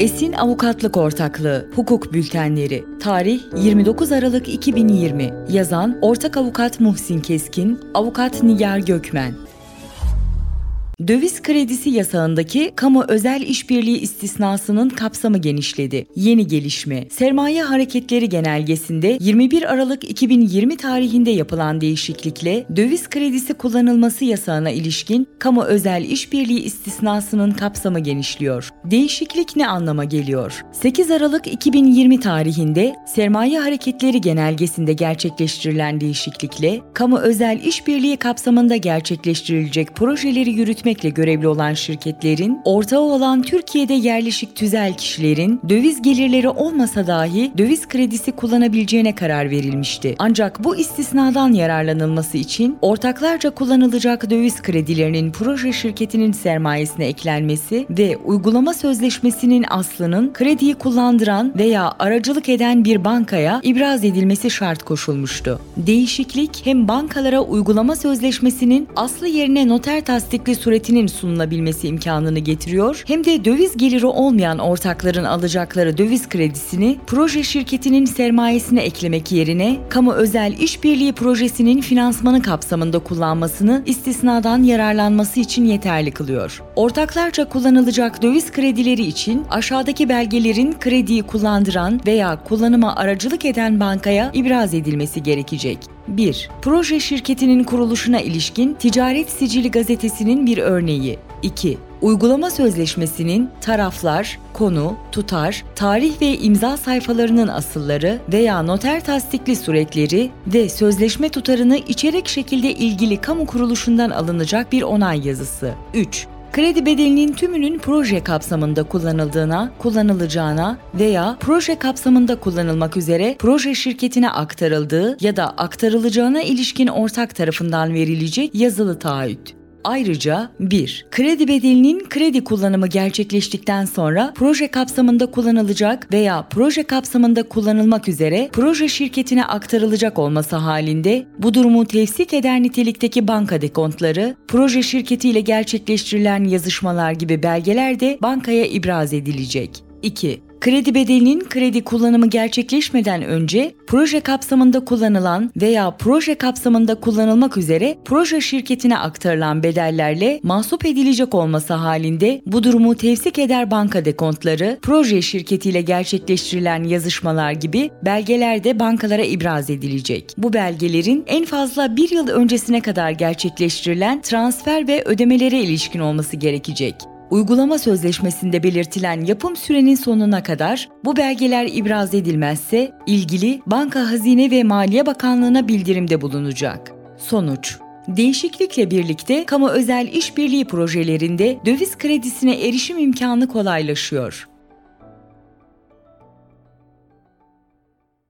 Esin Avukatlık Ortaklığı Hukuk Bültenleri Tarih 29 Aralık 2020 Yazan Ortak Avukat Muhsin Keskin Avukat Nigar Gökmen Döviz kredisi yasağındaki kamu özel işbirliği istisnasının kapsamı genişledi. Yeni gelişme, Sermaye Hareketleri Genelgesi'nde 21 Aralık 2020 tarihinde yapılan değişiklikle döviz kredisi kullanılması yasağına ilişkin kamu özel işbirliği istisnasının kapsamı genişliyor. Değişiklik ne anlama geliyor? 8 Aralık 2020 tarihinde Sermaye Hareketleri Genelgesi'nde gerçekleştirilen değişiklikle kamu özel işbirliği kapsamında gerçekleştirilecek projeleri yürütmek yürütmekle görevli olan şirketlerin, ortağı olan Türkiye'de yerleşik tüzel kişilerin döviz gelirleri olmasa dahi döviz kredisi kullanabileceğine karar verilmişti. Ancak bu istisnadan yararlanılması için ortaklarca kullanılacak döviz kredilerinin proje şirketinin sermayesine eklenmesi ve uygulama sözleşmesinin aslının krediyi kullandıran veya aracılık eden bir bankaya ibraz edilmesi şart koşulmuştu. Değişiklik hem bankalara uygulama sözleşmesinin aslı yerine noter tasdikli süre suretinin sunulabilmesi imkanını getiriyor hem de döviz geliri olmayan ortakların alacakları döviz kredisini proje şirketinin sermayesine eklemek yerine kamu özel işbirliği projesinin finansmanı kapsamında kullanmasını istisnadan yararlanması için yeterli kılıyor. Ortaklarca kullanılacak döviz kredileri için aşağıdaki belgelerin krediyi kullandıran veya kullanıma aracılık eden bankaya ibraz edilmesi gerekecek. 1. Proje şirketinin kuruluşuna ilişkin Ticaret Sicili gazetesinin bir örneği. 2. Uygulama sözleşmesinin taraflar, konu, tutar, tarih ve imza sayfalarının asılları veya noter tasdikli suretleri ve sözleşme tutarını içerek şekilde ilgili kamu kuruluşundan alınacak bir onay yazısı. 3 kredi bedelinin tümünün proje kapsamında kullanıldığına, kullanılacağına veya proje kapsamında kullanılmak üzere proje şirketine aktarıldığı ya da aktarılacağına ilişkin ortak tarafından verilecek yazılı taahhüt. Ayrıca 1. Kredi bedelinin kredi kullanımı gerçekleştikten sonra proje kapsamında kullanılacak veya proje kapsamında kullanılmak üzere proje şirketine aktarılacak olması halinde bu durumu tevsik eder nitelikteki banka dekontları, proje şirketiyle gerçekleştirilen yazışmalar gibi belgeler de bankaya ibraz edilecek. 2. Kredi bedelinin kredi kullanımı gerçekleşmeden önce proje kapsamında kullanılan veya proje kapsamında kullanılmak üzere proje şirketine aktarılan bedellerle mahsup edilecek olması halinde bu durumu tevsik eder banka dekontları, proje şirketiyle gerçekleştirilen yazışmalar gibi belgeler de bankalara ibraz edilecek. Bu belgelerin en fazla bir yıl öncesine kadar gerçekleştirilen transfer ve ödemelere ilişkin olması gerekecek. Uygulama sözleşmesinde belirtilen yapım sürenin sonuna kadar bu belgeler ibraz edilmezse ilgili Banka Hazine ve Maliye Bakanlığı'na bildirimde bulunacak. Sonuç Değişiklikle birlikte kamu özel işbirliği projelerinde döviz kredisine erişim imkanı kolaylaşıyor.